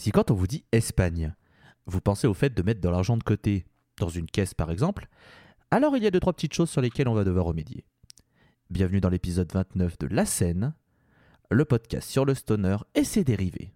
Si quand on vous dit Espagne, vous pensez au fait de mettre de l'argent de côté, dans une caisse par exemple, alors il y a deux trois petites choses sur lesquelles on va devoir remédier. Bienvenue dans l'épisode 29 de La Scène, le podcast sur le stoner et ses dérivés.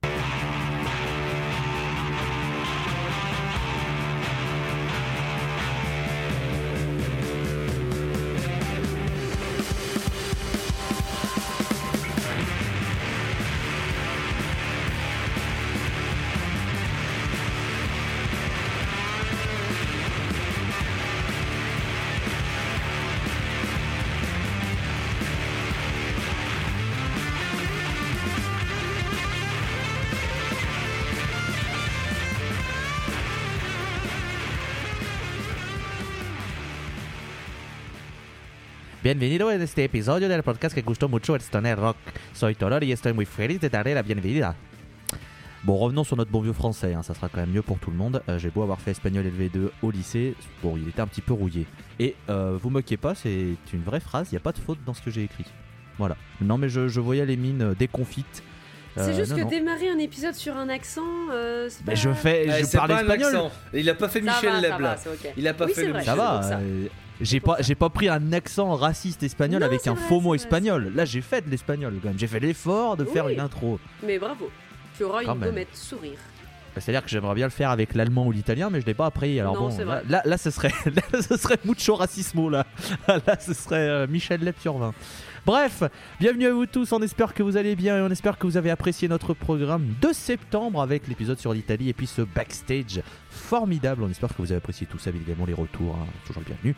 Bienvenido a este episodio del podcast que gustó mucho el stoner rock. Soy Tolol y estoy muy feliz de darle la bienvenida. Bon, revenons sur notre bon vieux français, hein, ça sera quand même mieux pour tout le monde. Euh, J'ai beau avoir fait espagnol LV2 au lycée, bon, il était un petit peu rouillé. Et euh, vous moquez pas, c'est une vraie phrase, il n'y a pas de faute dans ce que j'ai écrit. Voilà. Non, mais je, je voyais les mines euh, déconfites. C'est juste non, que non. démarrer un épisode sur un accent, euh, c'est Mais pas... je fais, Ouais, je parle pas un espagnol. accent. Il a pas fait Ça Michel va, Leb va, là. c'est ok. Il a pas Oui, fait le vrai. Ça va. J'ai pas, j'ai pas pris un accent raciste espagnol Non, avec un vrai, faux mot espagnol. Là, j'ai fait de l'espagnol quand même. J'ai fait l'effort de faire une intro. Mais bravo, tu auras Quand une gommette sourire. C'est-à-dire que j'aimerais bien le faire avec l'allemand ou l'italien, mais je l'ai pas appris. Alors Non, bon, là, là, là, ce serait, là, ce serait mucho racismo là. là, ce serait euh, Michel Leb sur 20. Bref, bienvenue à vous tous. On espère que vous allez bien et on espère que vous avez apprécié notre programme de septembre avec l'épisode sur l'Italie et puis ce backstage formidable. On espère que vous avez apprécié tout ça, évidemment les retours, hein, toujours le bienvenu.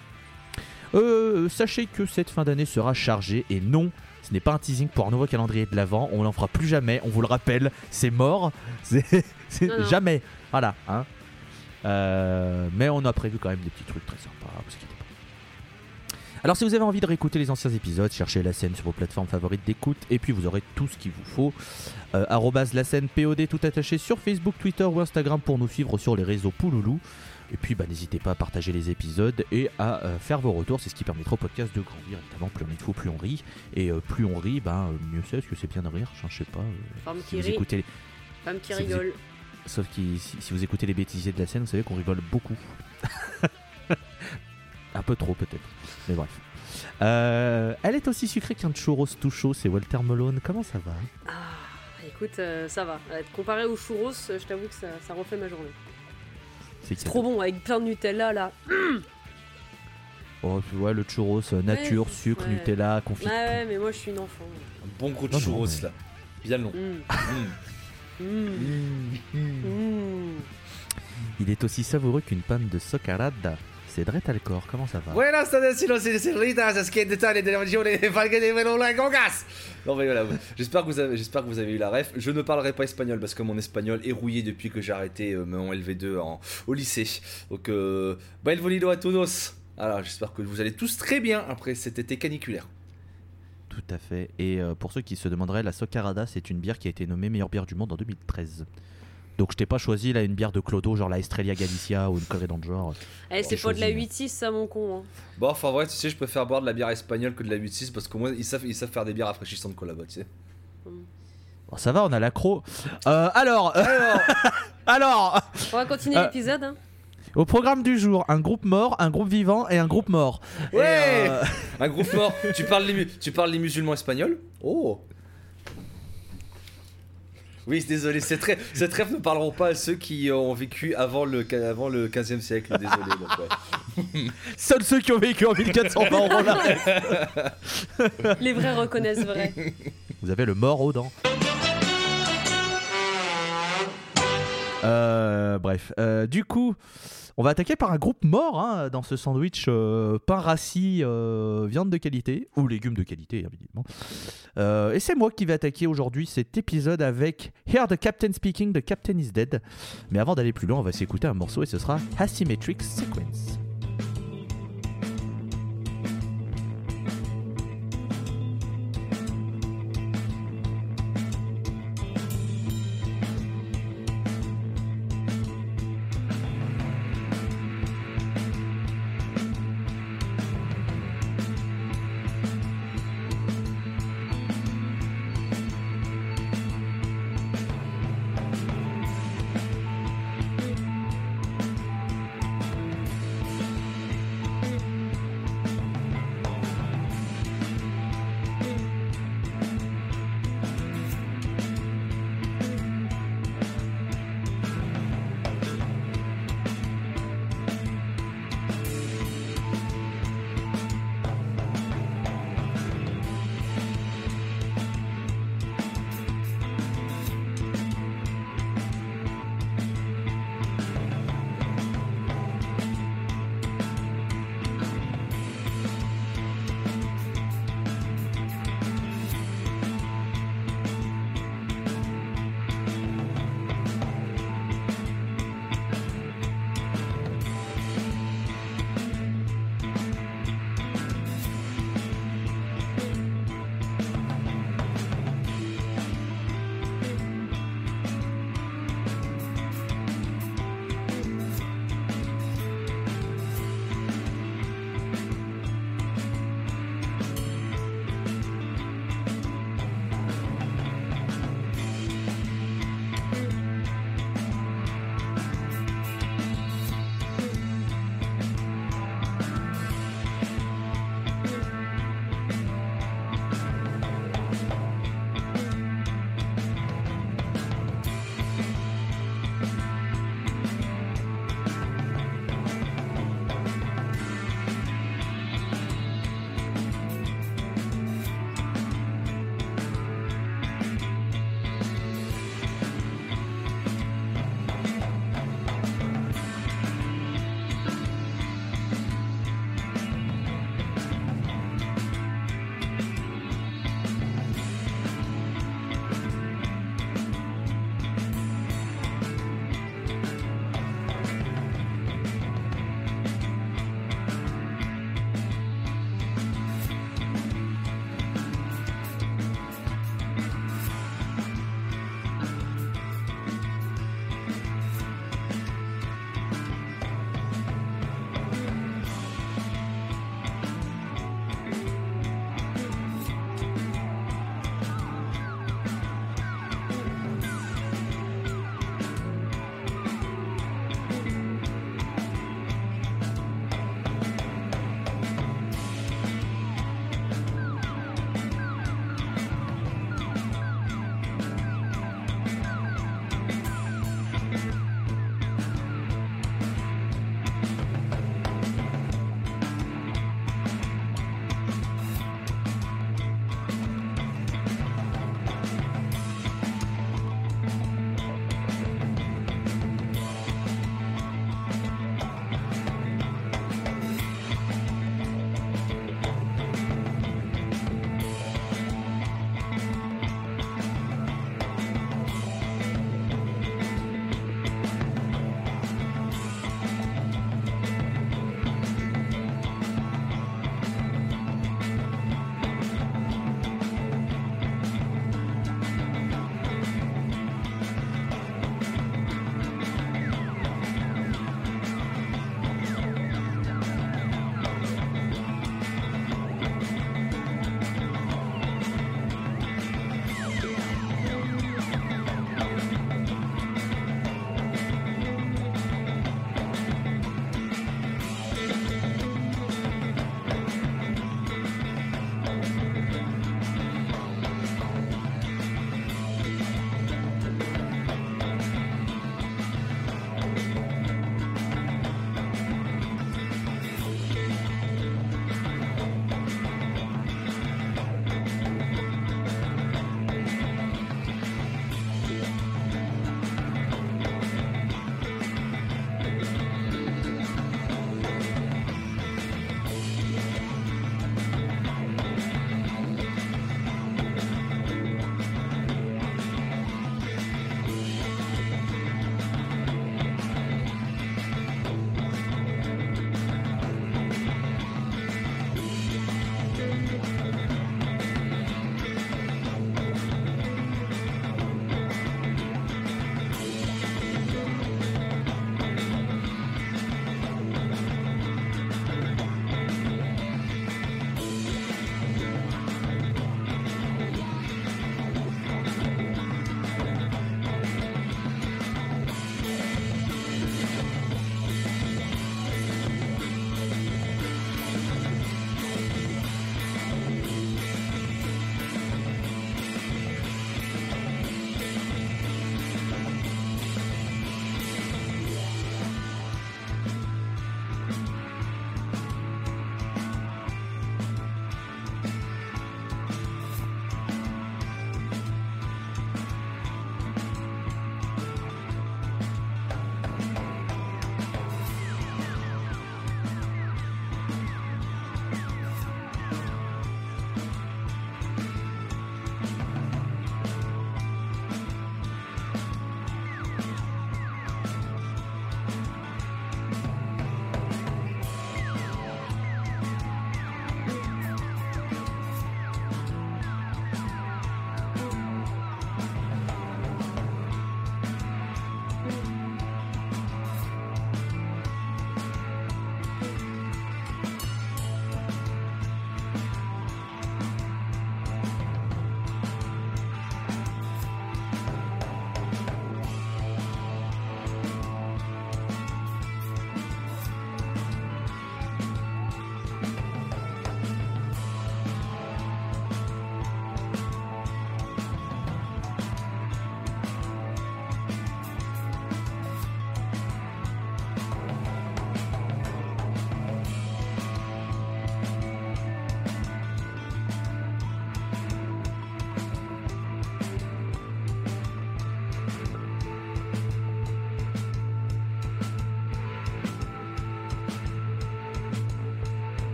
Euh, sachez que cette fin d'année sera chargée et non, ce n'est pas un teasing pour un nouveau calendrier de l'avant. On n'en fera plus jamais. On vous le rappelle, c'est mort. C'est jamais. Voilà. Hein. Euh, mais on a prévu quand même des petits trucs très sympas. Alors si vous avez envie de réécouter les anciens épisodes, cherchez la scène sur vos plateformes favorites d'écoute et puis vous aurez tout ce qu'il vous faut. Euh, la scène POD tout attaché sur Facebook, Twitter ou Instagram pour nous suivre sur les réseaux Pouloulou. Et puis bah, n'hésitez pas à partager les épisodes et à euh, faire vos retours, c'est ce qui permettra au podcast de grandir. Évidemment, plus on est de fous, plus on rit. Et euh, plus on rit, euh, mieux c'est, parce que c'est bien de rire, je sais pas. euh, Femme si qui vous rit, écoutez, femme qui si vous rigole. Sauf que si, si vous écoutez les bêtisiers de la scène, vous savez qu'on rigole beaucoup. Un peu trop peut-être. Mais bref. Euh, elle est aussi sucrée qu'un churros tout chaud, c'est Walter Malone. Comment ça va? Ah, écoute, euh, ça va. Euh, Comparé aux churros, je t'avoue que ça, ça refait ma journée. C'est trop bon, avec plein de Nutella là. Oh, ouais, le churros, euh, nature, Ouais, sucre, ouais. Nutella, confit. Ouais, ouais, mais moi je suis une enfant. Un bon gros de Non, non, churros mais- là. Bien long. Mm. Mm. Mm. Il est aussi savoureux qu'une panne de socarada. C'est Dret Alcor, comment ça va Buenas tardes, señoritas, es que detalles de la de Falque de Velola Gongas. Non mais voilà, j'espère que vous avez, j'espère que vous avez eu la ref. Je ne parlerai pas espagnol parce que mon espagnol est rouillé depuis que j'ai arrêté euh, mon LV2 en, au lycée. Donc, euh, bel volido a todos. Alors, j'espère que vous allez tous très bien après cet été caniculaire. Tout à fait. Et euh, pour ceux qui se demanderaient, la Socarada, c'est une bière qui a été nommée meilleure bière du monde en 2013. Donc je t'ai pas choisi là une bière de Clodo, genre la Estrella Galicia ou une Corée dans le genre. Eh, c'est pas de la choisi, 8-6 ça mon con. Hein. Bon, enfin, vrai, tu sais, je préfère boire de la bière espagnole que de la 8-6 parce qu'au moins ils savent, ils savent faire des bières rafraîchissantes là-bas, tu sais. Bon, ça va, on a l'accro. Euh, alors, Alors, alors, On va continuer Euh, l'épisode. Hein. au programme du jour, un groupe mort, un groupe vivant et un groupe mort. Ouais euh, un groupe mort, tu parles, les, tu parles les musulmans espagnols? Oh Oui, désolé, cette rêve ne parleront pas à ceux qui ont vécu avant le, avant le 15e siècle, désolé. donc, ouais. seuls ceux qui ont vécu en 1420 auront la. Les vrais reconnaissent vrai. Vous avez le mort aux dents. Euh, bref, Euh, du coup, on va attaquer par un groupe mort hein, dans ce sandwich euh, pain rassis, euh, viande de qualité, ou légumes de qualité, évidemment. Euh, et c'est moi qui vais attaquer aujourd'hui cet épisode avec Here the Captain Speaking, The Captain is Dead. Mais avant d'aller plus loin, on va s'écouter un morceau et ce sera Asymmetric Sequence.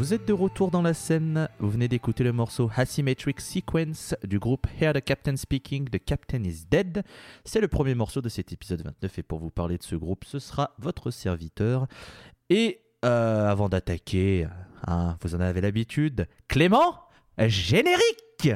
Vous êtes de retour dans la scène, vous venez d'écouter le morceau Asymmetric Sequence du groupe Hear the Captain Speaking, The Captain is Dead. C'est le premier morceau de cet épisode 29 et pour vous parler de ce groupe, ce sera votre serviteur. Et euh, avant d'attaquer, hein, vous en avez l'habitude, Clément, générique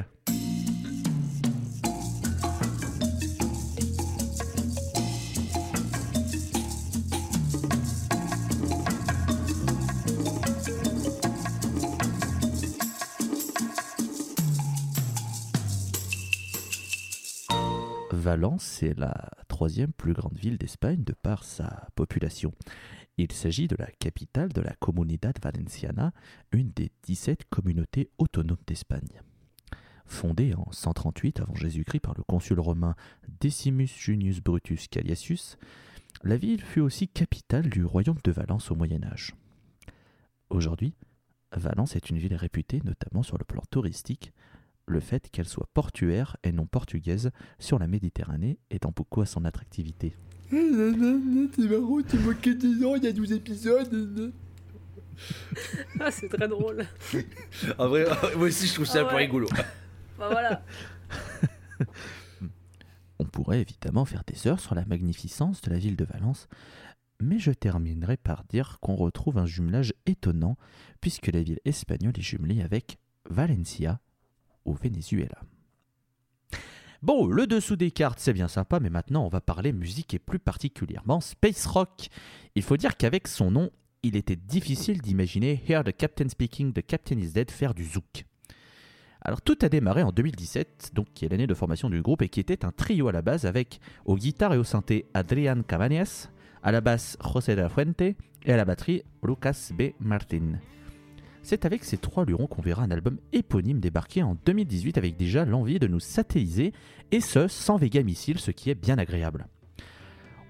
Valence est la troisième plus grande ville d'Espagne de par sa population. Il s'agit de la capitale de la Comunidad Valenciana, une des 17 communautés autonomes d'Espagne. Fondée en 138 avant Jésus-Christ par le consul romain Decimus Junius Brutus Cassius, la ville fut aussi capitale du royaume de Valence au Moyen Âge. Aujourd'hui, Valence est une ville réputée notamment sur le plan touristique le fait qu'elle soit portuaire et non portugaise sur la Méditerranée étant beaucoup à son attractivité. C'est marrant, tu moqué 10 ans, il y a 12 épisodes. Ah, c'est très drôle. En vrai, moi aussi je trouve ça Ah un peu rigolo. Bah voilà. On pourrait évidemment faire des heures sur la magnificence de la ville de Valence, mais je terminerai par dire qu'on retrouve un jumelage étonnant puisque la ville espagnole est jumelée avec Valencia au Venezuela. Bon, le dessous des cartes, c'est bien sympa, mais maintenant on va parler musique et plus particulièrement space rock. Il faut dire qu'avec son nom, il était difficile d'imaginer Hear the Captain Speaking, The Captain is Dead faire du zouk. Alors tout a démarré en 2017, donc qui est l'année de formation du groupe et qui était un trio à la base avec aux guitares et au synthé Adrian Cabañas, à la basse José de la Fuente et à la batterie Lucas B. Martin. C'est avec ces trois lurons qu'on verra un album éponyme débarquer en 2018 avec déjà l'envie de nous satelliser, et ce sans Vega Missile, ce qui est bien agréable.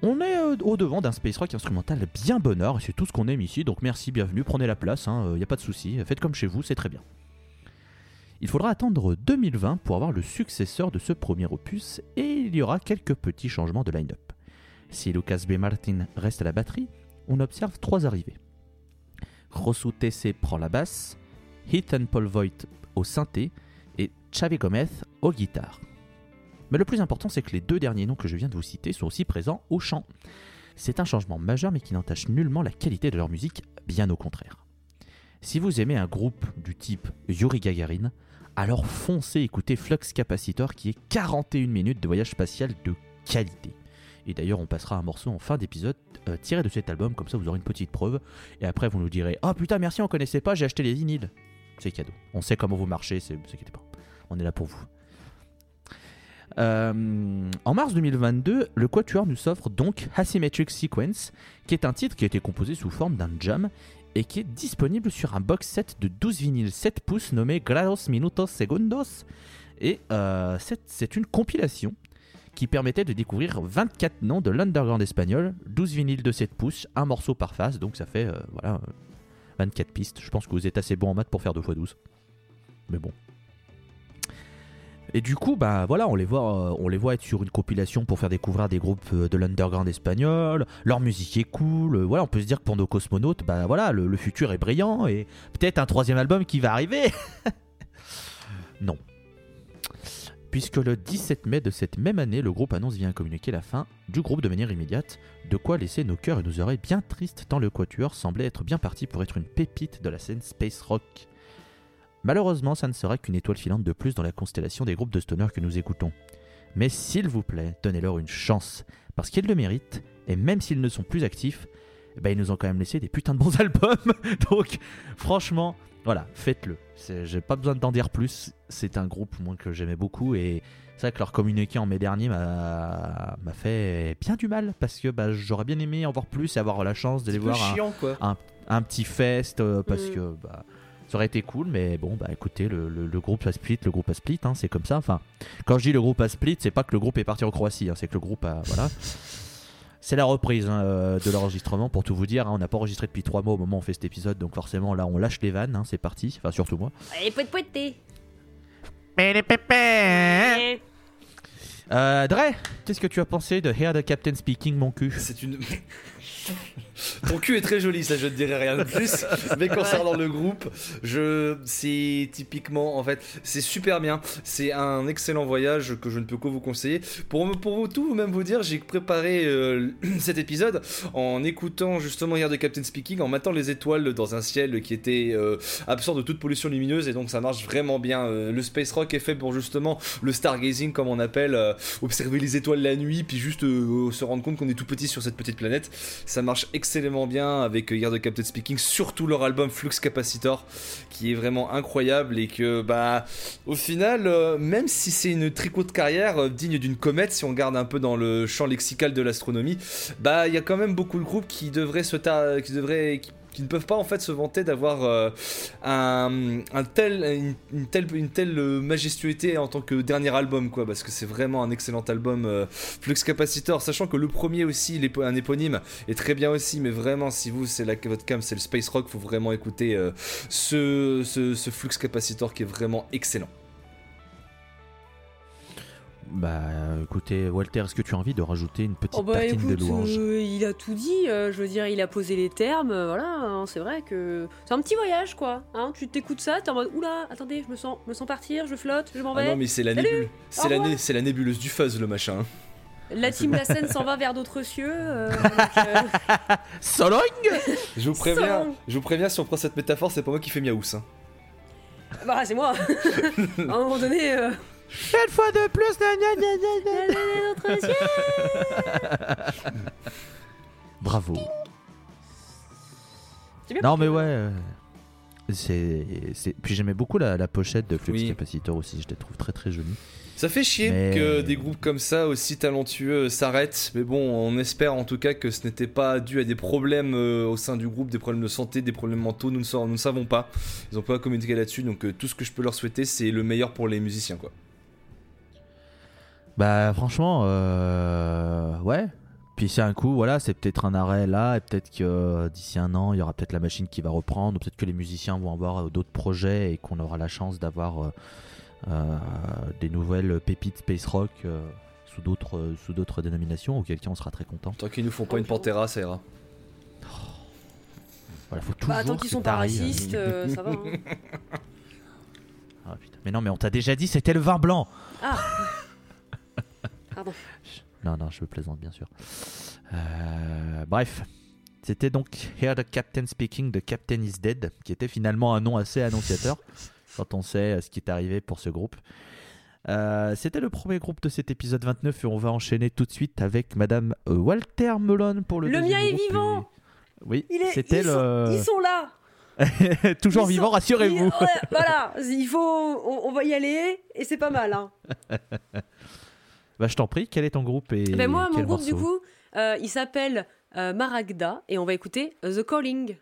On est euh, au devant d'un space rock instrumental bien bonheur, et c'est tout ce qu'on aime ici, donc merci, bienvenue, prenez la place, il n'y a pas de souci, faites comme chez vous, c'est très bien. Il faudra attendre 2020 pour avoir le successeur de ce premier opus, et il y aura quelques petits changements de line-up. Si Lucas B. Martin reste à la batterie, on observe trois arrivées. Josu TC prend la basse, Ethan Paul Voigt au synthé et Xavi Gomez aux guitares. Mais le plus important, c'est que les deux derniers noms que je viens de vous citer sont aussi présents au chant. C'est un changement majeur mais qui n'entache nullement la qualité de leur musique, bien au contraire. Si vous aimez un groupe du type Yuri Gagarin, alors foncez écouter Flux Capacitor qui est 41 minutes de voyage spatial de qualité. Et d'ailleurs, on passera un morceau en fin d'épisode euh, tiré de cet album, comme ça vous aurez une petite preuve. Et après, vous nous direz Oh putain, merci, on connaissait pas, j'ai acheté les vinyles. C'est cadeau. On sait comment vous marchez, ne vous inquiétez pas. On est là pour vous. Euh, en mars 2022, le Quatuor nous offre donc Asymmetric Sequence, qui est un titre qui a été composé sous forme d'un jam et qui est disponible sur un box set de 12 vinyles 7 pouces nommé Grados Minutos Segundos. Et euh, c'est une compilation qui permettait de découvrir 24 noms de l'underground espagnol, 12 vinyles de 7 pouces, un morceau par face, donc ça fait euh, voilà, euh, 24 pistes. Je pense que vous êtes assez bon en maths pour faire 2 x 12. Mais bon. Et du coup, bah voilà, on les voit, euh, on les voit être sur une compilation pour faire découvrir des groupes euh, de l'underground espagnol. Leur musique est cool. euh, Voilà, on peut se dire que pour nos cosmonautes, bah voilà, le, le futur est brillant et peut-être un troisième album qui va arriver. non. Puisque le 17 mai de cette même année, le groupe annonce via un communiqué la fin du groupe de manière immédiate, de quoi laisser nos cœurs et nos oreilles bien tristes tant le Quatuor semblait être bien parti pour être une pépite de la scène space rock. Malheureusement, ça ne sera qu'une étoile filante de plus dans la constellation des groupes de stoner que nous écoutons. Mais s'il vous plaît, donnez-leur une chance, parce qu'ils le méritent, et même s'ils ne sont plus actifs, eh ben, ils nous ont quand même laissé des putains de bons albums. Donc, franchement, voilà, faites-le. J'ai pas besoin d'en dire plus. C'est un groupe moi, que j'aimais beaucoup, et c'est vrai que leur communiqué en mai dernier m'a fait bien du mal, parce que bah, j'aurais bien aimé en voir plus et avoir la chance un peu voir un, chiant quoi. un petit fest euh, parce Mm. que bah, ça aurait été cool mais bon bah écoutez le, le- le groupe a split le groupe a split hein, c'est comme ça enfin quand je dis le groupe a split c'est pas que le groupe est parti en Croatie hein, c'est que le groupe a voilà c'est la reprise hein, euh, de l'enregistrement pour tout vous dire hein. on n'a pas enregistré depuis trois mois au moment où on fait cet épisode donc forcément là on lâche les vannes hein, c'est parti. Enfin surtout moi. Allez, poète poète euh, Dre qu'est-ce que tu as pensé de Hear the Captain Speaking mon cul? C'est une. Ton cul est très joli, ça je ne dirais rien de plus. Mais concernant le groupe, je c'est typiquement en fait, c'est super bien. C'est un excellent voyage que je ne peux que vous conseiller. Pour pour vous tout même vous dire, j'ai préparé euh, cet épisode en écoutant justement hier de Captain Speaking, en mettant les étoiles dans un ciel qui était euh, absent de toute pollution lumineuse et donc ça marche vraiment bien. Euh, le space rock est fait pour justement le stargazing comme on appelle, observer les étoiles la nuit puis juste se rendre compte qu'on est tout petit sur cette petite planète. Ça marche excellemment bien avec Year de Captain Speaking, surtout leur album Flux Capacitor, qui est vraiment incroyable et que, bah, au final, euh, même si c'est une tricot de carrière euh, digne d'une comète, si on garde un peu dans le champ lexical de l'astronomie, bah, il y a quand même beaucoup de groupes qui devraient se qui devraient, ne peuvent pas en fait se vanter d'avoir euh, une, telle, une telle euh, majestuosité en tant que dernier album quoi parce que c'est vraiment un excellent album euh, Flux Capacitor. Sachant que le premier aussi un éponyme est très bien aussi mais vraiment si vous c'est la votre cam c'est le space rock faut vraiment écouter ce Flux Capacitor qui est vraiment excellent bah écoutez, Walter, est-ce que tu as envie de rajouter une petite oh bah, tartine de louange? euh, Il a tout dit, euh, je veux dire, il a posé les termes, euh, voilà, hein, c'est vrai que c'est un petit voyage quoi. Hein, tu t'écoutes ça, t'es en mode oula, attendez, je me sens, me sens partir, je flotte, je m'en ah vais. Ah non mais c'est la, c'est la, nébuleuse du fuzz le machin. La team La scène s'en va vers d'autres cieux. Solong Je vous préviens, je vous préviens si on prend cette métaphore, c'est pas moi qui fais miaous. Hein. Bah c'est moi. à un moment donné. Une fois de plus, Bravo. Non mais ouais. Euh, c'est, Puis j'aimais beaucoup la, pochette de Flux Capacitor aussi, je la trouve très très jolie. Ça fait chier que des groupes comme ça, aussi talentueux, s'arrêtent. Mais bon, on espère en tout cas que ce n'était pas dû à des problèmes euh, au sein du groupe, des problèmes de santé, des problèmes mentaux. Nous ne, nous ne savons pas. Ils ont pas communiqué là-dessus. Donc euh, tout ce que je peux leur souhaiter, c'est le meilleur pour les musiciens. quoi. Bah franchement, euh, ouais. Puis c'est un coup, voilà, c'est peut-être un arrêt là, et peut-être que euh, d'ici un an, il y aura peut-être la machine qui va reprendre, ou peut-être que les musiciens vont avoir euh, d'autres projets et qu'on aura la chance d'avoir des nouvelles pépites space rock sous d'autres sous d'autres dénominations, auquel cas on sera très content. Tant qu'ils nous font pas une Pantera, ça ira. Voilà, faut bah, tant qu'ils sont pas racistes, ça va. Hein. Ah, Mais non, mais on t'a déjà dit c'était le vin blanc. Ah. Pardon. Non, non, je plaisante, bien sûr. Euh, bref. C'était donc Hear the Captain Speaking The Captain is Dead, qui était finalement un nom assez annonciateur quand on sait euh, ce qui est arrivé pour ce groupe. Euh, c'était le premier groupe de cet épisode 29 et on va enchaîner tout de suite avec Madame Walter Melon pour le. Le mien est vivant. Oui, c'était le. ils sont là. Toujours vivant, rassurez-vous. voilà, il faut, on, va y aller et c'est pas mal. Hein. Bah, je t'en prie, quel est ton groupe et ben Moi, mon groupe, du coup, euh, il s'appelle euh, Maragda et on va écouter The Calling.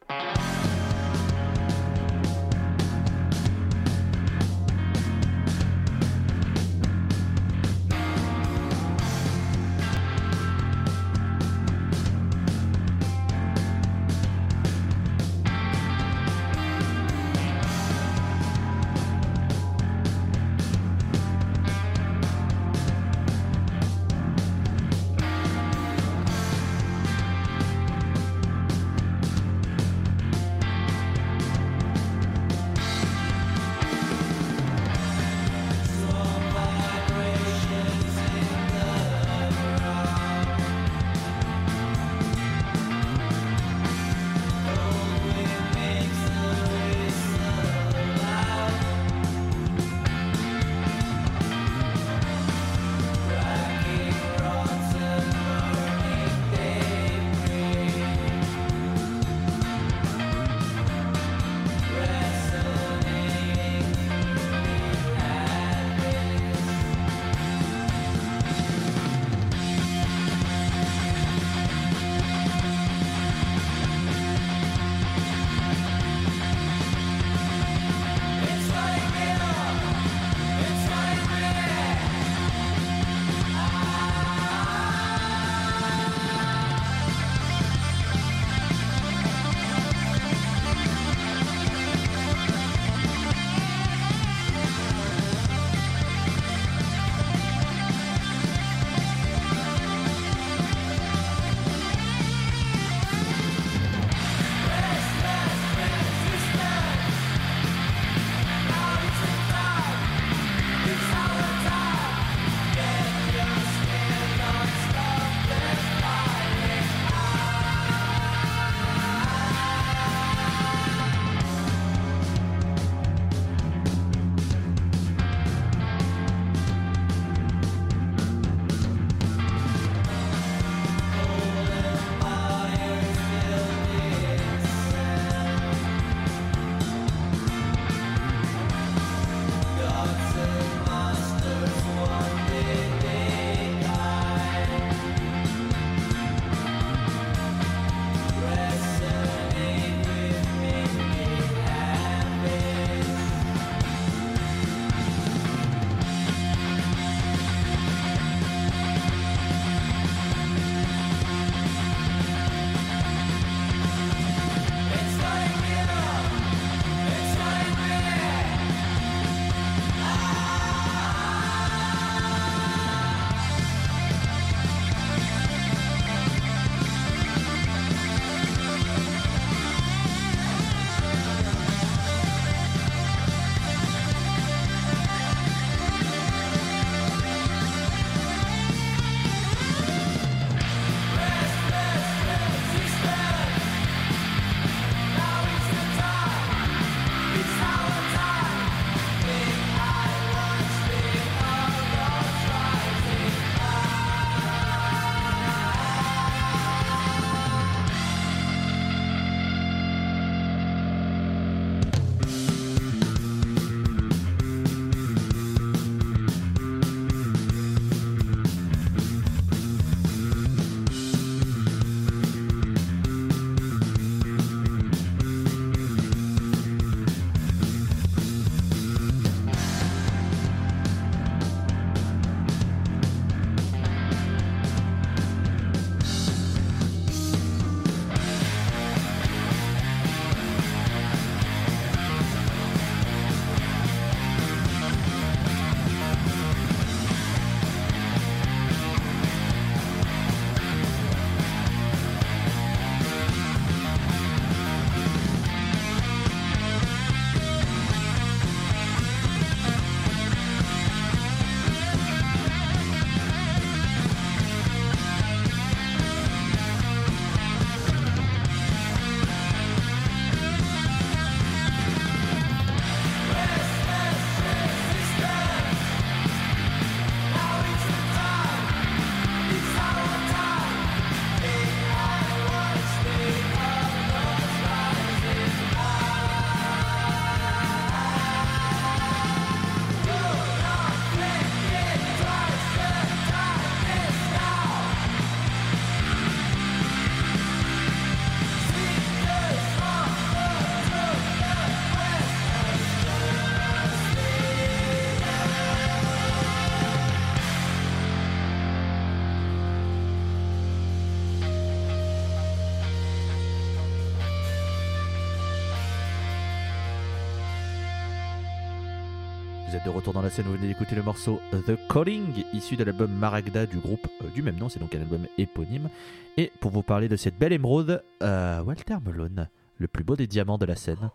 De retour dans la scène, vous venez d'écouter le morceau The Calling, issu de l'album Maragda du groupe euh, du même nom, c'est donc un album éponyme. Et pour vous parler de cette belle émeraude, euh, Walter Melone, le plus beau des diamants de la scène.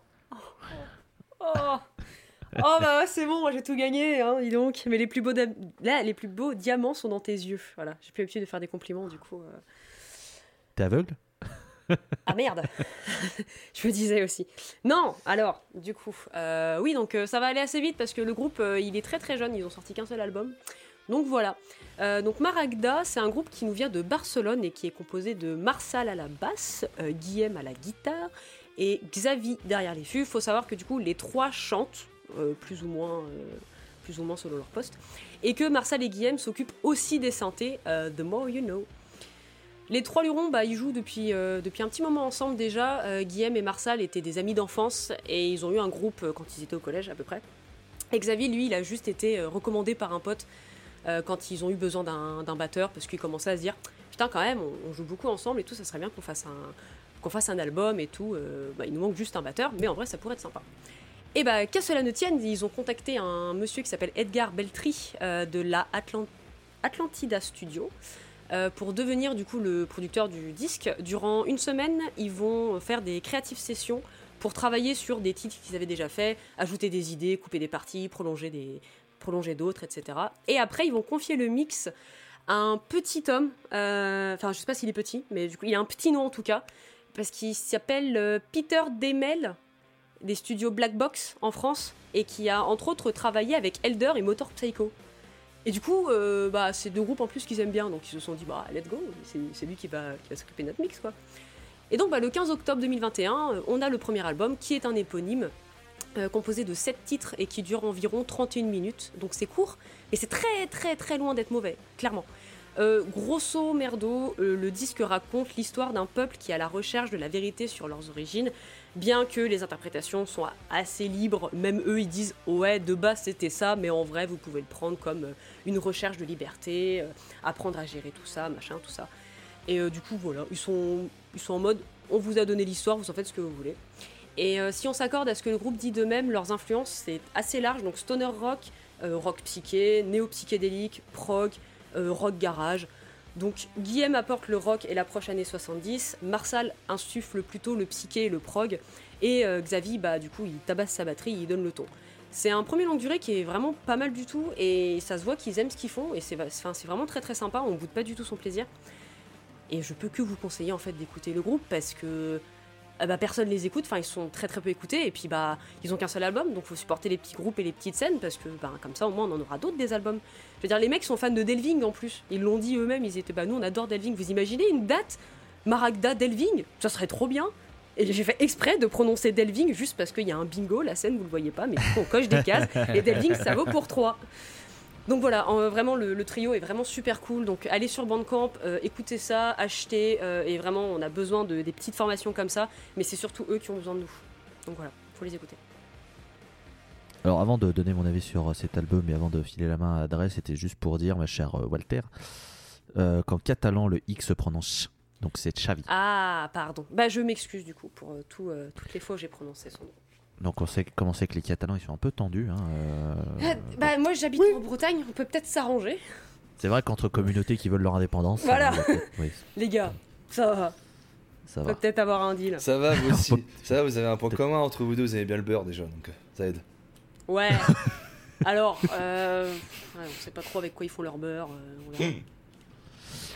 Oh, oh bah ouais, c'est bon, moi j'ai tout gagné, hein, dis donc. Mais les plus beaux, da- là, les plus beaux diamants sont dans tes yeux. Voilà, j'ai plus l'habitude de faire des compliments, du coup. euh. T'es aveugle? Ah merde Je me disais aussi. Non, alors, du coup, euh, oui, donc euh, ça va aller assez vite parce que le groupe, euh, il est très très jeune, ils ont sorti qu'un seul album. Donc voilà. Donc Maragda, c'est un groupe qui nous vient de Barcelone et qui est composé de Marsal à la basse, Guillaume à la guitare et Xavi derrière les fûts. Faut savoir que du coup, les trois chantent, plus ou moins, plus ou moins selon leur poste, et que Marsal et Guillaume s'occupent aussi des synthés, The More You Know. Les trois lurons, bah, ils jouent depuis, euh, depuis un petit moment ensemble déjà. Euh, Guillaume et Marsal étaient des amis d'enfance et ils ont eu un groupe euh, quand ils étaient au collège à peu près. Et Xavier, lui, il a juste été recommandé par un pote quand ils ont eu besoin d'un batteur parce qu'il commençait à se dire Putain, quand même, on, joue beaucoup ensemble et tout, ça serait bien qu'on fasse un, fasse un album et tout. bah, il nous manque juste un batteur, mais en vrai, ça pourrait être sympa. Et bah, qu'à cela ne tienne, ils ont contacté un monsieur qui s'appelle Edgar Beltry de la Atlant- Atlantida Studio euh, pour devenir du coup le producteur du disque. Durant une semaine, ils vont faire des creative sessions pour travailler sur des titres qu'ils avaient déjà fait, ajouter des idées, couper des parties, prolonger des prolonger d'autres, etc. Et après, ils vont confier le mix à un petit homme. euh, Enfin, je sais pas s'il est petit, mais du coup, il a un petit nom en tout cas, parce qu'il s'appelle euh, Peter Demel des studios Black Box en France et qui a entre autres travaillé avec Elder et Motor Psycho. Et du coup, euh, bah, c'est deux groupes en plus qu'ils aiment bien, donc ils se sont dit, bah, let's go, c'est lui qui va, qui s'occuper de notre mix, quoi. Et donc, bah, le 15 octobre 2021, euh, on a le premier album qui est un éponyme, euh, composé de 7 titres et qui dure environ 31 minutes, donc c'est court, et c'est très très très loin d'être mauvais, clairement. Grosso merdo, le disque raconte l'histoire d'un peuple qui est à la recherche de la vérité sur leurs origines, bien que les interprétations soient assez libres, même eux ils disent ouais de base c'était ça, mais en vrai vous pouvez le prendre comme euh, une recherche de liberté, euh, apprendre à gérer tout ça, machin, tout ça. Et euh, du coup voilà, ils sont, ils sont en mode on vous a donné l'histoire, vous en faites ce que vous voulez. Et si on s'accorde à ce que le groupe dit d'eux-mêmes, leurs influences c'est assez large, donc stoner rock, rock psyché, néo-psychédélique, prog, rock garage. Donc Guillaume apporte le rock et l'approche années 70, Marsal insuffle plutôt le psyché et le prog, et euh, Xavi, bah, du coup, il tabasse sa batterie, il donne le ton. C'est un premier longue durée qui est vraiment pas mal du tout, et ça se voit qu'ils aiment ce qu'ils font, et c'est vraiment très très sympa, on boude pas du tout son plaisir. Et je peux que vous conseiller en fait d'écouter le groupe parce que ah bah, personne les écoute, enfin ils sont très très peu écoutés et puis bah ils ont qu'un seul album donc faut supporter les petits groupes et les petites scènes parce que bah, comme ça au moins on en aura d'autres des albums. Je veux dire les mecs sont fans de Delving en plus, ils l'ont dit eux-mêmes, ils étaient bah nous on adore Delving, vous imaginez une date? Maragda Delving, ça serait trop bien. Et j'ai fait exprès de prononcer Delving juste parce qu'il y a un bingo, la scène vous le voyez pas mais on coche des cases et Delving ça vaut pour trois. Donc voilà, en- vraiment le, le trio est vraiment super cool. Donc allez sur Bandcamp, euh, écoutez ça, achetez. euh, et vraiment, on a besoin de des petites formations comme ça. Mais c'est surtout eux qui ont besoin de nous. Donc voilà, faut les écouter. Alors avant de donner mon avis sur euh, cet album et avant de filer la main à Adresse, c'était juste pour dire, ma chère euh, Walter, euh, qu'en catalan le X se prononce ch, donc c'est Xavi. Ah, pardon. Bah je m'excuse du coup pour euh, tout, euh, toutes les fois où j'ai prononcé son nom. Donc on sait comment c'est que les Catalans ils sont un peu tendus. hein, euh, Ah, bah moi j'habite en Bretagne, on peut peut-être s'arranger. C'est vrai qu'entre communautés qui veulent leur indépendance, Voilà. euh, oui, Les gars, ça va. ça On va. peut peut-être avoir un deal. Ça va, vous aussi. Ça va, vous avez un point commun entre vous deux, vous aimez bien le beurre déjà, donc euh, ça aide. Ouais. Alors, euh, ouais, on sait pas trop avec quoi ils font leur beurre. euh, on.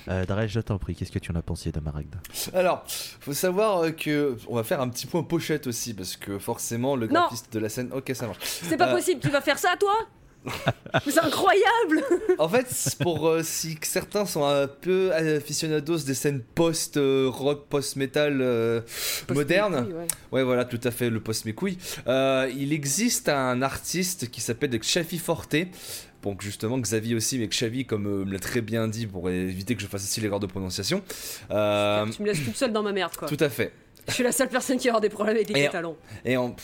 Euh, je t'en prie, qu'est-ce que tu en as pensé de Maragda? Alors, faut savoir euh, que on va faire un petit point pochette aussi parce que forcément le Non. graphiste de la scène. Ok, ça marche. C'est pas Euh. possible, tu vas faire ça toi? C'est incroyable En fait, pour euh, si que certains sont un peu aficionados des scènes post euh, rock, post metal euh, moderne. Oui, ouais. Ouais, voilà, tout à fait, le post mes couilles. Euh, il existe un artiste qui s'appelle Xavi Forte. Donc justement, Xavi aussi, mais Xavi, comme euh, me l'a très bien dit, pour éviter que je fasse aussi l'erreur de prononciation. Euh, Tu me laisses toute seule dans ma merde quoi. tout à fait. Je suis la seule personne qui va avoir des problèmes avec les Et- Catalans. Et en...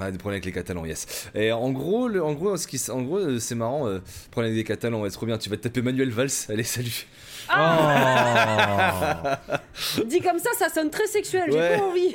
ah, des problèmes avec les Catalans, yes. Et en gros, le, en gros, ce qui, s- en gros, euh, c'est marrant. Euh, problème avec les Catalans, ouais, trop bien. Tu vas te taper Manuel Valls. Allez, salut. Ah Dit comme ça, ça sonne très sexuel, j'ai Ouais. pas envie.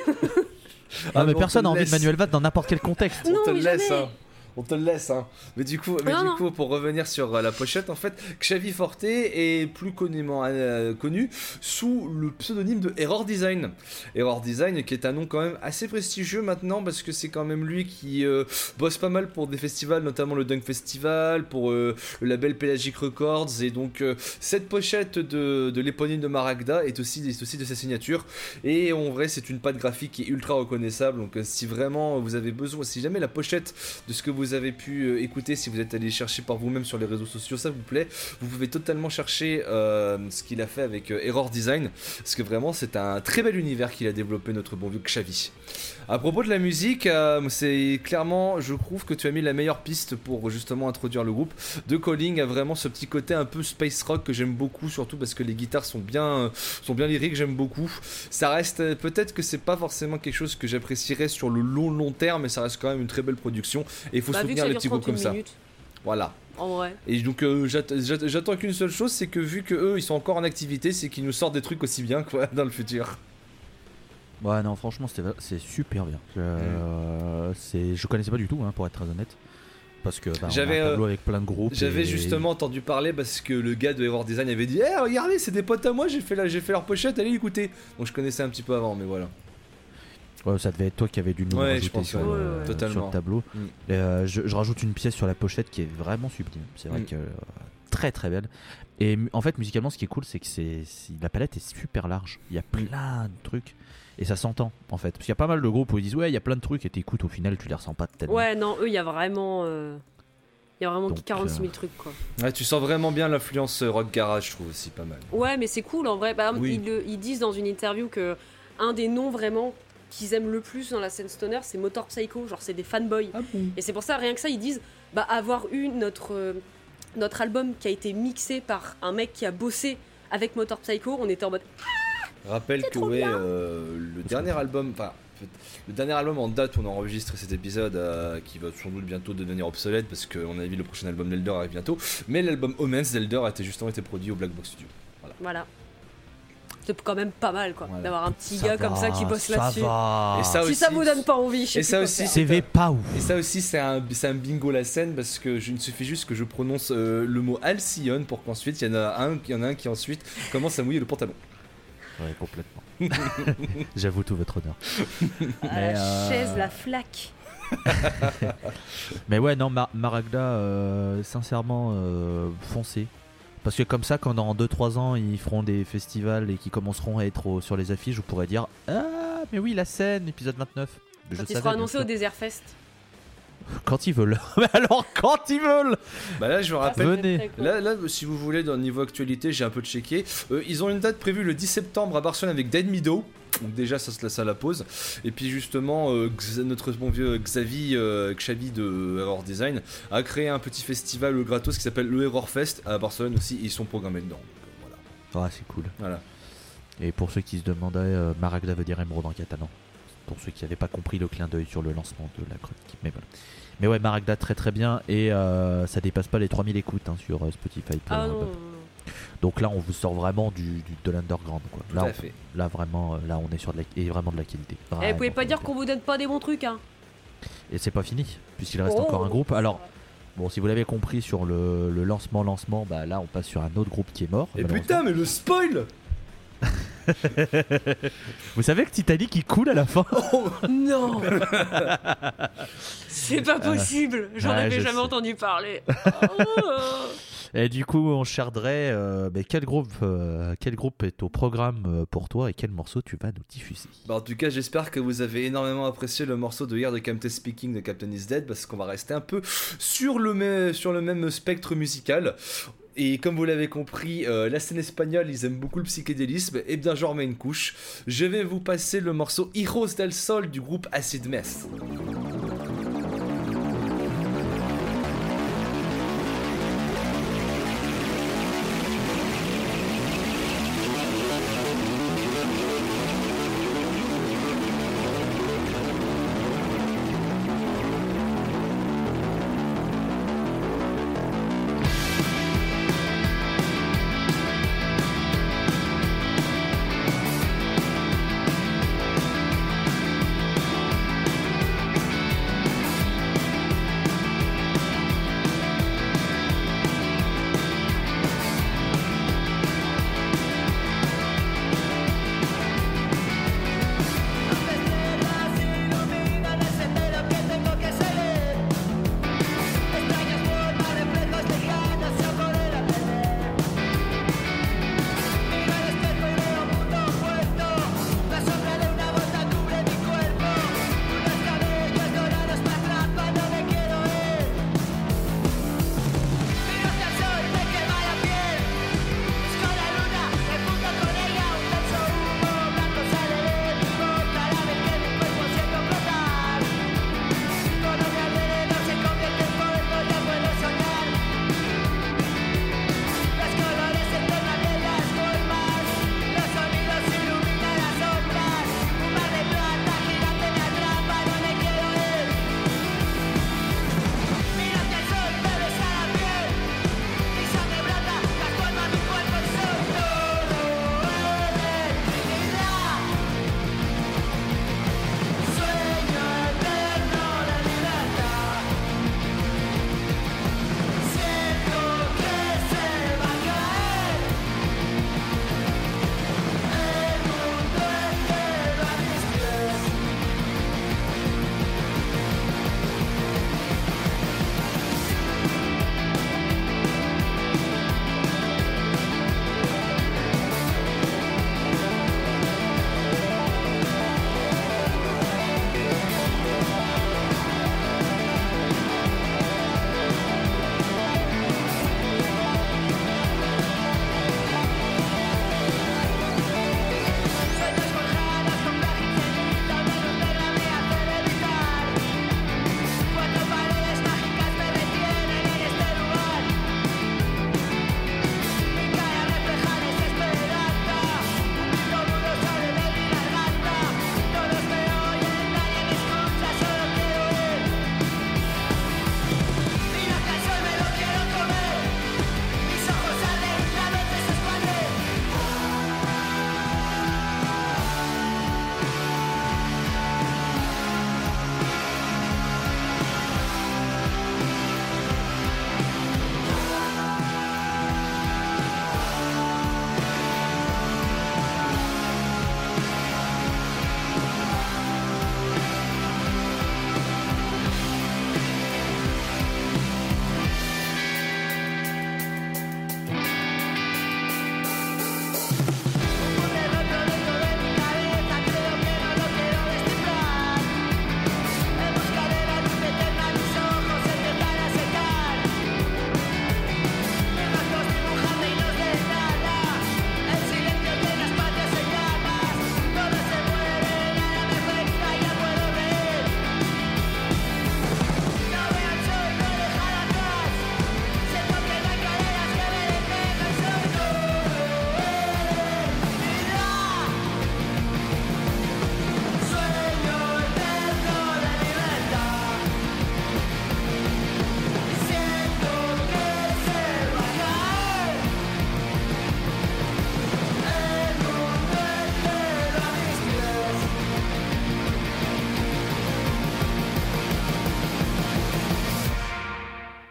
Ah, mais bon, personne on n'a envie de. Manuel Valls dans n'importe quel contexte. Non, On te mais laisse. jamais. hein. On te le laisse, hein. Mais du coup, mais Non, du non. coup, pour revenir sur euh, la pochette, en fait, Xavi Forte est plus connument euh, connu sous le pseudonyme de Error Design. Error Design, qui est un nom quand même assez prestigieux maintenant, parce que c'est quand même lui qui euh, bosse pas mal pour des festivals, notamment le Dunk Festival, pour euh, le label Pelagic Records, et donc cette pochette de, de l'éponyme de Maragda est aussi, est aussi de sa signature. Et en vrai, c'est une patte graphique qui est ultra reconnaissable. Donc, si vraiment vous avez besoin, si jamais la pochette de ce que vous avez pu euh, écouter, si vous êtes allé chercher par vous-même sur les réseaux sociaux, ça vous plaît, vous pouvez totalement chercher euh, ce qu'il a fait avec euh, Error Design. Parce que vraiment, c'est un très bel univers qu'il a développé, notre bon vieux Xavi. À propos de la musique, euh, c'est clairement, je trouve que tu as mis la meilleure piste pour justement introduire le groupe. De Calling a vraiment ce petit côté un peu space rock que j'aime beaucoup, surtout parce que les guitares sont bien, sont bien lyriques, j'aime beaucoup. Ça reste, euh, peut-être que c'est pas forcément quelque chose que j'apprécierais sur le long long terme, mais ça reste quand même une très belle production. Et il faut Bah, soutenir les petits groupes 31 comme ça. Voilà. en vrai. Et donc euh, j'att- j'att- j'attends qu'une seule chose, c'est que vu que eux ils sont encore en activité, c'est qu'ils nous sortent des trucs aussi bien quoi dans le futur. Ouais, non, franchement, c'est super bien. Euh, c'est, je connaissais pas du tout, hein, pour être très honnête. Parce que bah, J'avais, euh, avec plein de groupes. J'avais et- justement entendu parler parce que le gars de Error Design avait dit Eh regardez c'est des potes à moi j'ai fait, la, fait leur pochette allez écouter donc je connaissais un petit peu avant mais voilà Ouais, ça devait être toi qui avais dû nous Ouais, rajouter je pense, sur, ouais. le, sur tableau. Mm. Et, euh, je, je rajoute une pièce sur la pochette qui est vraiment sublime. C'est vrai Mm. que euh, très très belle. Et en fait, musicalement, ce qui est cool, c'est que c'est, la palette est super large. Il y a plein de trucs. Et ça s'entend en fait. Parce qu'il y a pas mal de groupes où ils disent Ouais, il y a plein de trucs et t'écoutes, au final, tu les ressens pas tellement. Ouais, non, eux, il y a vraiment. euh, Il y a vraiment Donc, 46 000 euh, trucs, quoi. Ouais tu sens vraiment bien l'influence euh, rock garage je trouve aussi pas mal Ouais, mais c'est cool en vrai. Bah, Oui. ils, disent dans une interview que un des noms vraiment qu'ils aiment le plus dans la scène stoner, c'est Motor Psycho. Genre, c'est des fanboys. Et c'est pour ça, rien que ça, ils disent bah, avoir eu notre, euh, notre album qui a été mixé par un mec qui a bossé avec Motor Psycho, on était en mode. Rappelle que ouais, euh, le dernier album, enfin le dernier album en date où on enregistre cet épisode euh, qui va sans doute bientôt devenir obsolète parce qu'on a vu le prochain album d'Elder arrive bientôt, mais l'album Omens d'Elder a été justement été produit au Black Box Studio. Voilà. C'est quand même pas mal, quoi, Voilà. d'avoir un petit Ça gars comme ça qui bosse là-dessus. va. Et ça Si ça vous donne pas envie, je sais Et plus ça aussi. CV pas ouf. Et ça aussi, c'est un, c'est un bingo la scène parce que je, il me suffit juste que je prononce euh, le mot Alcyon pour qu'ensuite il y en a un, il y en a un qui ensuite commence à mouiller le pantalon. Ouais, complètement. J'avoue tout votre honneur. Ah, la euh, chaise, la flaque. Mais ouais, non, Mar- Maragda, euh, sincèrement, euh, foncez. Parce que comme ça, quand dans 2-3 ans, ils feront des festivals et qu'ils commenceront à être au- sur les affiches, je pourrais dire Ah, mais oui, la scène, épisode 29. Je Quand il savais, sera bien annoncé sûr. au Desert Fest. Quand ils veulent. mais alors, quand ils veulent Bah là, je vous rappelle. Venez. Très cool. Là, là, si vous voulez, dans le niveau actualité, j'ai un peu checké. Euh, ils ont une date prévue le 10 septembre à Barcelone avec Dead Meadow. Donc déjà, ça, se- ça la pose. Et puis justement, euh, notre bon vieux Xavi, euh, Xavi de Error Design a créé un petit festival gratos qui s'appelle le Error Fest à Barcelone aussi. et ils sont programmés dedans. Donc, euh, voilà. Ah, c'est cool. voilà. Et pour ceux qui se demandaient, euh, Maragda veut dire émeraude en catalan. Pour ceux qui n'avaient pas compris le clin d'œil sur le lancement de la chronique. Mais voilà. Mais ouais, Maragda très très bien. Et euh, ça dépasse pas les 3000 écoutes hein, sur Spotify. pour Ah non, album. Donc là, on vous sort vraiment du, du- de l'underground. Quoi. Tout Là, à on- fait. là, vraiment, euh, là, on est sur de la, et vraiment de la qualité. Eh, vous Vraiment pouvez pas dire qu'on vous donne pas des bons trucs, hein. Et c'est pas fini, puisqu'il reste Oh. encore un groupe. Alors, bon, si vous l'avez compris sur le, le lancement, lancement, bah là, on passe sur un autre groupe qui est mort. Et putain, mais le spoil Vous savez que Titanic il coule à la fin Non C'est pas possible J'en ouais, avais je jamais sais. entendu parler. Oh. Et du coup, on chercherait euh, quel, groupe, euh, quel groupe est au programme euh, pour toi et quel morceau tu vas nous diffuser? Bah en tout cas j'espère que vous avez énormément apprécié le morceau de hier de Captain Speaking de Captain is Dead parce qu'on va rester un peu sur le, même, spectre musical. Et comme vous l'avez compris, euh, la scène espagnole, ils aiment beaucoup le psychédélisme, et bien j'en remets une couche. Je vais vous passer le morceau Heroes del Sol du groupe Acid Mess.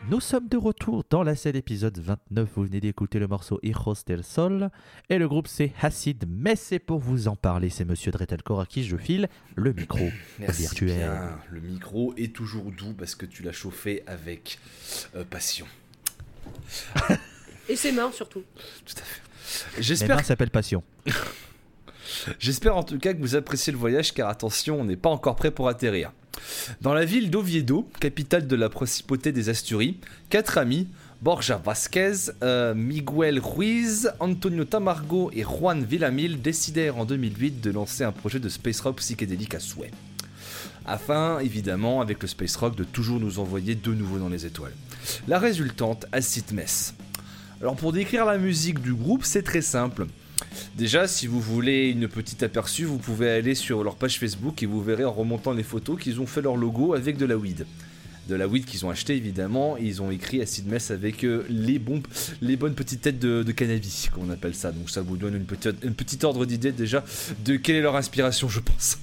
Nous sommes de retour dans la scène épisode 29. Vous venez d'écouter le morceau Hijos del Sol. Et le groupe c'est Hassid. Mais c'est pour vous en parler. C'est monsieur Dretelcore à qui je file le micro Merci virtuel. bien. Le micro est toujours doux parce que tu l'as chauffé avec euh, passion. Et ses mains surtout. Tout à fait. J'espère mains s'appellent Passion. J'espère en tout cas que vous appréciez le voyage car attention, on n'est pas encore prêt pour atterrir. Dans la ville d'Oviedo, capitale de la principauté des Asturies, quatre amis, Borja Vasquez, euh, Miguel Ruiz, Antonio Tamargo et Juan Villamil décidèrent en 2008 de lancer un projet de space rock psychédélique à souhait. Afin, évidemment, avec le space rock, de toujours nous envoyer de nouveau dans les étoiles. La résultante, Acid Mess. Alors pour décrire la musique du groupe, c'est très simple. Déjà, si vous voulez une petite aperçu, vous pouvez aller sur leur page Facebook et vous verrez en remontant les photos qu'ils ont fait leur logo avec de la weed. De la weed qu'ils ont acheté évidemment, ils ont écrit Acid Mess avec euh, les, bons, les bonnes petites têtes de, cannabis, comme on appelle ça. Donc ça vous donne une petite ordre d'idée déjà de quelle est leur inspiration, je pense.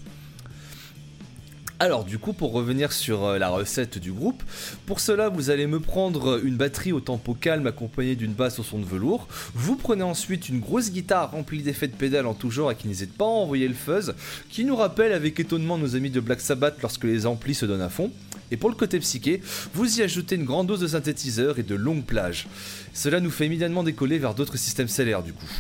Alors du coup pour revenir sur euh, la recette du groupe, pour cela vous allez me prendre une batterie au tempo calme accompagnée d'une basse au son de velours, vous prenez ensuite une grosse guitare remplie d'effets de pédales en tout genre et qui n'hésite pas à envoyer le fuzz, qui nous rappelle avec étonnement nos amis de Black Sabbath lorsque les amplis se donnent à fond, et pour le côté psyché, vous y ajoutez une grande dose de synthétiseur et de longues plages. Cela nous fait immédiatement décoller vers d'autres systèmes stellaires du coup.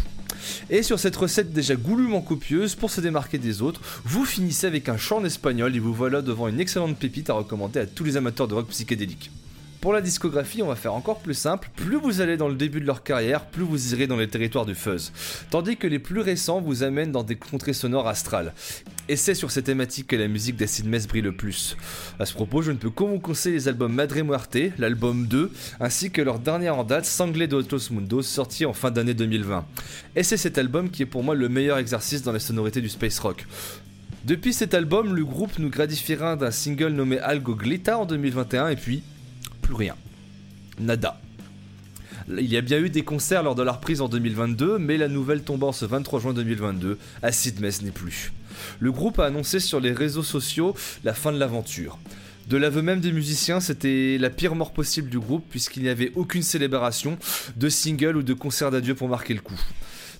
Et sur cette recette déjà goulûment copieuse, pour se démarquer des autres, vous finissez avec un chant en espagnol et vous voilà devant une excellente pépite à recommander à tous les amateurs de rock psychédélique. Pour la discographie, on va faire encore plus simple. Plus vous allez dans le début de leur carrière, plus vous irez dans les territoires du fuzz. Tandis que les plus récents vous amènent dans des contrées sonores astrales. Et c'est sur ces thématiques que la musique d'Acid Mess brille le plus. À ce propos, je ne peux que vous conseiller les albums Madre Muerte, l'album 2, ainsi que leur dernier en date, Sanglé de Mundos, sorti en fin d'année 2020. Et c'est cet album qui est pour moi le meilleur exercice dans les sonorités du space rock. Depuis cet album, le groupe nous gratifiera d'un single nommé Algo Glita en 2021 et puis plus rien. Nada. Il y a bien eu des concerts lors de la reprise en 2022, mais la nouvelle tombant ce 23 juin 2022, Acid Mess n'est plus. Le groupe a annoncé sur les réseaux sociaux la fin de l'aventure. De l'aveu même des musiciens, c'était la pire mort possible du groupe puisqu'il n'y avait aucune célébration, de single ou de concert d'adieu pour marquer le coup.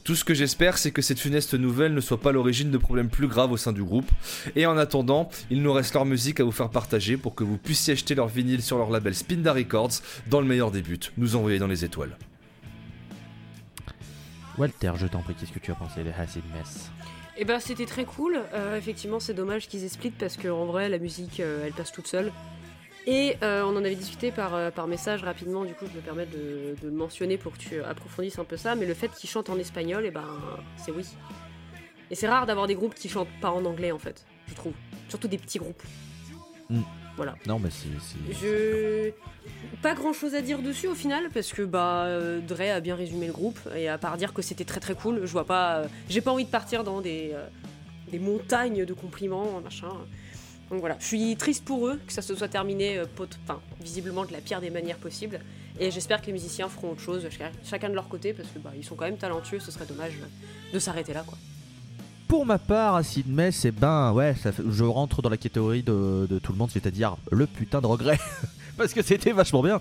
Tout ce que j'espère, c'est que cette funeste nouvelle ne soit pas l'origine de problèmes plus graves au sein du groupe. Et en attendant, il nous reste leur musique à vous faire partager pour que vous puissiez acheter leur vinyle sur leur label Spinda Records dans le meilleur des buts, nous envoyer dans les étoiles. Walter, je t'en prie, qu'est-ce que tu as pensé de Acid Mess? Et ben c'était très cool. Euh, effectivement, c'est dommage qu'ils aient split parce qu'en vrai, la musique, euh, elle passe toute seule. Et euh, on en avait discuté par, euh, par message rapidement, du coup je me permets de, de le mentionner pour que tu approfondisses un peu ça, mais le fait qu'ils chantent en espagnol, et ben c'est oui. Et c'est rare d'avoir des groupes qui chantent pas en anglais en fait, je trouve. Surtout des petits groupes. Mm. Voilà. Non, mais c'est. Je. Pas grand chose à dire dessus au final, parce que bah euh, Dre a bien résumé le groupe, et à part dire que c'était très très cool, je vois pas. J'ai pas envie de partir dans des, des montagnes de compliments, machin. Donc voilà, je suis triste pour eux que ça se soit terminé, euh, pot- enfin, visiblement de la pire des manières possibles. Et j'espère que les musiciens feront autre chose, ch- chacun de leur côté, parce que bah, ils sont quand même talentueux, ce serait dommage de s'arrêter là, quoi. Pour ma part, Acid Mess, eh ben ouais, ça fait- je rentre dans la catégorie de, de tout le monde, c'est-à-dire le putain de regret. Parce que c'était vachement bien.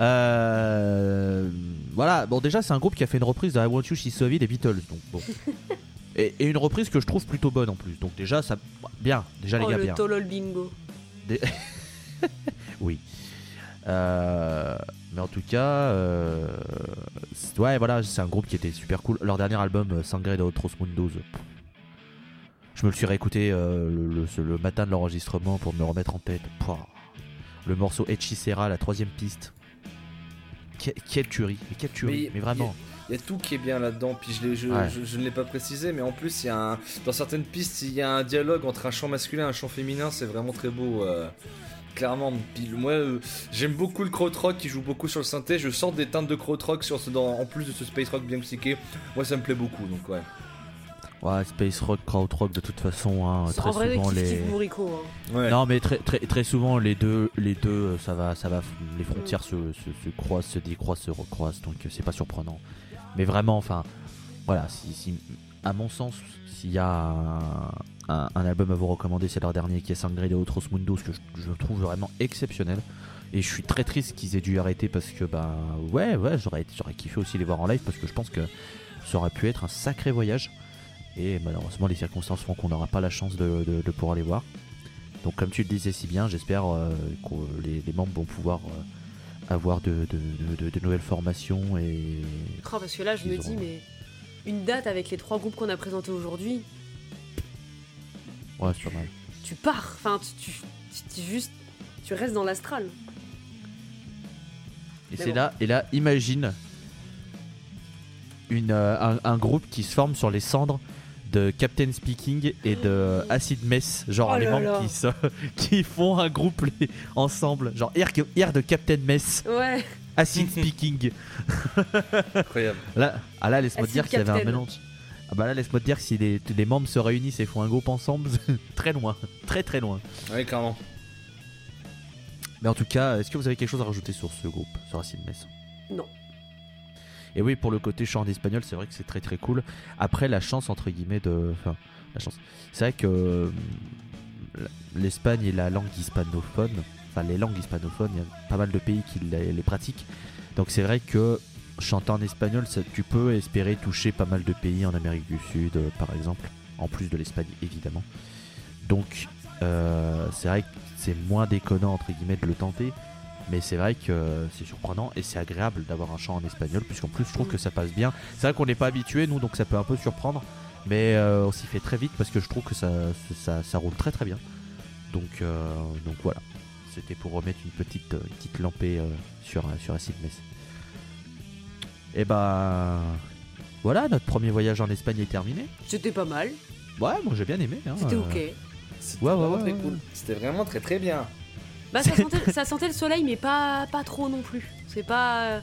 Euh, voilà, bon déjà c'est un groupe qui a fait une reprise de I Want You She's So des Beatles. Donc bon. et, et une reprise que je trouve plutôt bonne en plus. Donc déjà ça... Bien, déjà les oh, gars le bien. tolol bingo. Oui. Euh, mais en tout cas, euh, c'est- ouais, voilà, c'est un groupe qui était super cool. Leur dernier album, euh, Sangre de Otros Mundos, je me le suis réécouté euh, le, le- le matin de l'enregistrement pour me le remettre en tête. Pouah. Le morceau Hechicera, la troisième piste. Que- quelle tuerie, mais quelle tuerie, Mais mais, vraiment. Il y a tout qui est bien là-dedans, puis je, l'ai- je, Ouais. je- je ne l'ai pas précisé, mais en plus, il y a un, dans certaines pistes, il y a un dialogue entre un chant masculin et un chant féminin, c'est vraiment très beau. euh, clairement, Puis moi, euh, j'aime beaucoup le krautrock qui joue beaucoup sur le synthé. Je sors des teintes de krautrock sur ce, dans, en plus de ce space rock bien psyché. Moi, ça me plaît beaucoup, donc ouais. Ouais, Space Rock, Krautrock, de toute façon, hein, très en vrai, souvent les. Bourrico. hein. Ouais. Non, mais très, très, très souvent, les deux, les deux, euh, ça va, ça va, les frontières se, se, se croisent, se décroisent, se recroisent, donc c'est pas surprenant. Mais vraiment, enfin, voilà, si, si- à mon sens, s'il y a un, album à vous recommander, c'est leur dernier qui est Sangre de Otros Mundos, que je, trouve vraiment exceptionnel. Et je suis très triste qu'ils aient dû arrêter parce que, bah, ouais, ouais, j'aurais, kiffé aussi les voir en live parce que je pense que ça aurait pu être un sacré voyage. Et malheureusement, les circonstances font qu'on n'aura pas la chance de, pouvoir les voir. Donc, comme tu le disais si bien, j'espère euh, que les, les membres vont pouvoir euh, avoir de, de- de- de- de nouvelles formations et. Oh, parce que là, je me dis, mais une date avec les trois groupes qu'on a présentés aujourd'hui, Ouais, c'est pas mal. tu pars. Enfin, tu, tu, juste, tu restes dans l'astral. Et c'est bon. là, et là, imagine une, euh, un, un groupe qui se forme sur les cendres de Captain Speaking et de Acid Mess, genre Oh les membres qui, se- qui font un groupe les- ensemble, genre air, air de Captain Mess, Ouais. Acid Speaking. Incroyable. Là, ah là, laisse-moi dire qu'il y avait un mélange. Ah bah là, laisse-moi te dire que si les, les membres se réunissent et font un groupe ensemble, très loin, très très loin. Ouais, clairement. Mais en tout cas, est-ce que vous avez quelque chose à rajouter sur ce groupe, sur Acid Mess? Non. Et oui, pour le côté chant en espagnol, c'est vrai que c'est très très cool. Après, la chance, entre guillemets, de. Enfin, la chance. C'est vrai que euh, l'Espagne est la langue hispanophone. Enfin, les langues hispanophones, il y a pas mal de pays qui les, pratiquent. Donc, c'est vrai que chanter en espagnol, tu peux espérer toucher pas mal de pays en Amérique du Sud, euh, par exemple. En plus de l'Espagne, évidemment. Donc, euh, c'est vrai que c'est moins déconnant, entre guillemets, de le tenter. Mais c'est vrai que c'est surprenant et c'est agréable d'avoir un chant en espagnol, puisqu'en plus je trouve que ça passe bien. C'est vrai qu'on n'est pas habitué, nous, donc ça peut un peu surprendre. Mais euh, on s'y fait très vite parce que je trouve que ça, ça, ça roule très très bien. Donc, euh, donc voilà. C'était pour remettre une petite, euh, petite lampée euh, sur, sur Acid Mess. Et bah. Voilà, notre premier voyage en Espagne est terminé. C'était pas mal. Ouais, moi j'ai bien aimé. hein, C'était euh, ok. C'était Ouais, ouais, ouais. cool. C'était vraiment très très bien. Bah, ça sentait, ça sentait le soleil, mais pas, pas trop non plus. C'est pas.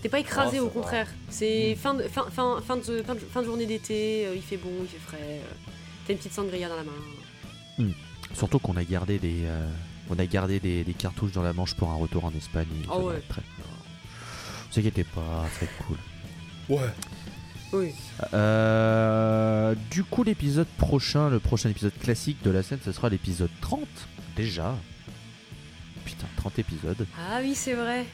T'es pas écrasé, Oh, au contraire. C'est fin de, fin, fin, fin, de, fin, de, fin de journée d'été, euh, il fait bon, il fait frais. euh, T'as une petite sangria dans la main. Surtout qu'on a gardé des, euh, on a gardé des, des cartouches dans la manche pour un retour en Espagne. va ouais. Très... Ne vous inquiétez pas, c'est cool. Ouais. Oui. Euh, du coup, l'épisode prochain, le prochain épisode classique de la scène, ce sera l'épisode 30. Déjà. Putain, 30 épisodes. Ah oui, c'est vrai.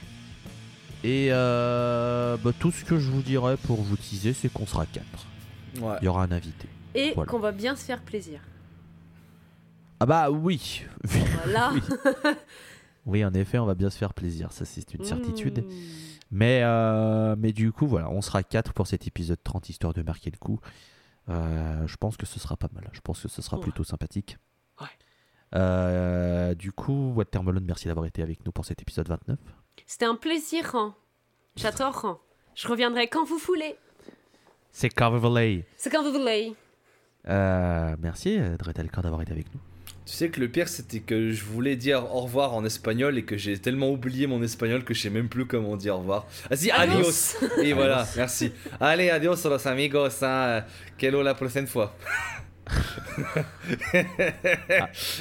Et euh, bah, tout ce que je vous dirais pour vous teaser, c'est qu'on sera 4. Ouais. Il y aura un invité. Et Voilà. qu'on va bien se faire plaisir. Ah bah oui. Voilà. Oui. oui, en effet, on va bien se faire plaisir. Ça, c'est une certitude. Mmh. Mais, euh, mais du coup, voilà, on sera 4 pour cet épisode 30, histoire de marquer le coup. Euh, je pense que ce sera pas mal. Je pense que ce sera Ouais. plutôt sympathique. Euh, du coup, Watermelon, merci d'avoir été avec nous pour cet épisode 29. C'était un plaisir. hein. J'adore. hein. Je reviendrai quand vous voulez. C'est Carver C'est quand vous voulez. euh, Merci, euh, Dretelcor, d'avoir été avec nous. Tu sais que le pire c'était que je voulais dire au revoir en espagnol et que j'ai tellement oublié mon espagnol que je sais même plus comment dire au revoir. Vas-y, adios. Et voilà, merci. Allez, adios los amigos. Hein. Quello la prochaine fois.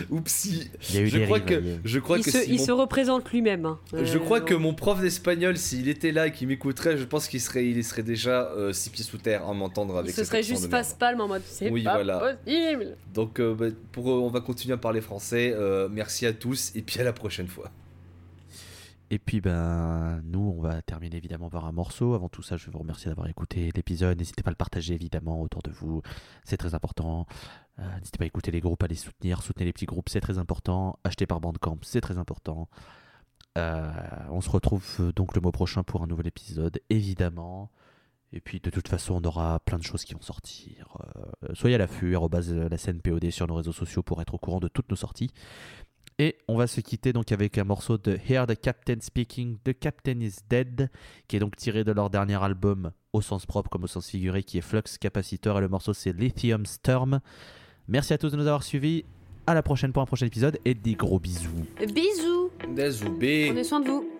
Oupsie. Il y a eu Je des crois rives, que il je crois il que se, si il mon- se représente lui-même. hein. je Euh, crois que mon prof d'espagnol, s'il était là et qu'il m'écouterait, je pense qu'il serait, il serait déjà euh, six pieds sous terre à m'entendre avec Ce serait juste face palme en mode c'est Oui, pas voilà. possible. Donc, euh, bah, pour, euh, on va continuer à parler français. Euh, merci à tous et puis à la prochaine fois. Et puis, ben, nous, on va terminer évidemment par un morceau. Avant tout ça, je vais vous remercier d'avoir écouté l'épisode. N'hésitez pas à le partager évidemment autour de vous. C'est très important. Euh, N'hésitez pas à écouter les groupes, à les soutenir. Soutenez les petits groupes, c'est très important. Acheter par Bandcamp, c'est très important. Euh, on se retrouve euh, donc le mois prochain pour un nouvel épisode, évidemment. Et puis de toute façon, on aura plein de choses qui vont sortir. Soyez à l'affût, la scène POD sur nos réseaux sociaux pour être au courant de toutes nos sorties. Et on va se quitter donc avec un morceau de Hear the Captain Speaking, The Captain is Dead, qui est donc tiré de leur dernier album au sens propre comme au sens figuré, qui est Flux Capacitor. Et le morceau c'est Lithium Storm. Merci à tous de nous avoir suivis. À la prochaine pour un prochain épisode et des gros bisous. Bisous Des zoubés. Prenez soin de vous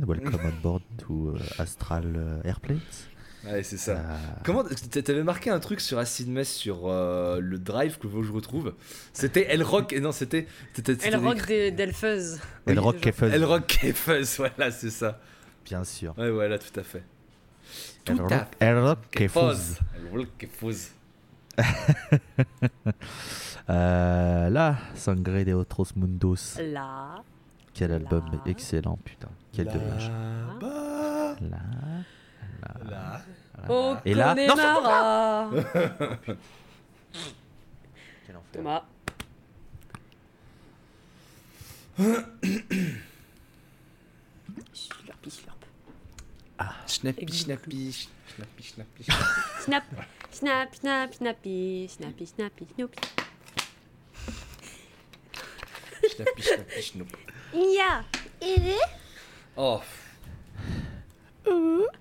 welcome on board to uh, Astral uh, Airplanes. Ouais, c'est ça. Euh, Comment t'avais marqué un truc sur Acid Mess sur euh, le drive que je retrouve? C'était El Rock et non c'était c'était Elle rock d'Elfeuz. El Rock Fuzz, El Rock Fuzz voilà c'est ça. bien sûr. Ouais voilà tout à fait. Tout El à Rock, El. Fuzz. El Rock Fuzz. Euh, là, Sangre de Otros Mundos. Là. Quel album Là. excellent, putain. Quel dommage. Là-bas, Là, là, là. Oh, Et là- Non. Quel enfer. Thomas. Slurpy, slurp. Schnappy Et- schnappy schnappy schnappy. Snap, snap, snap, snappy, snappy, snappy, snoopy. Schnappy schnoop. Ja. Oh.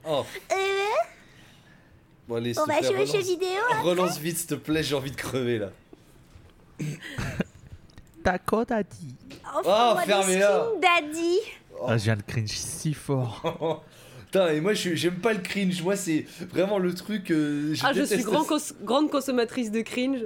Oh. ere. Bon allez On te va plaît, jouer aux jeux relance. vidéo. hein. Relance vite s'il te plaît j'ai envie de crever là. Dakota dit. Enfin, Oh, on va fermez-la. Daddy. Ah, je viens de cringe si fort. Putain, et moi je- j'aime pas le cringe, moi c'est vraiment le truc. euh, Ah, je suis grand ça. cons- grande consommatrice de cringe.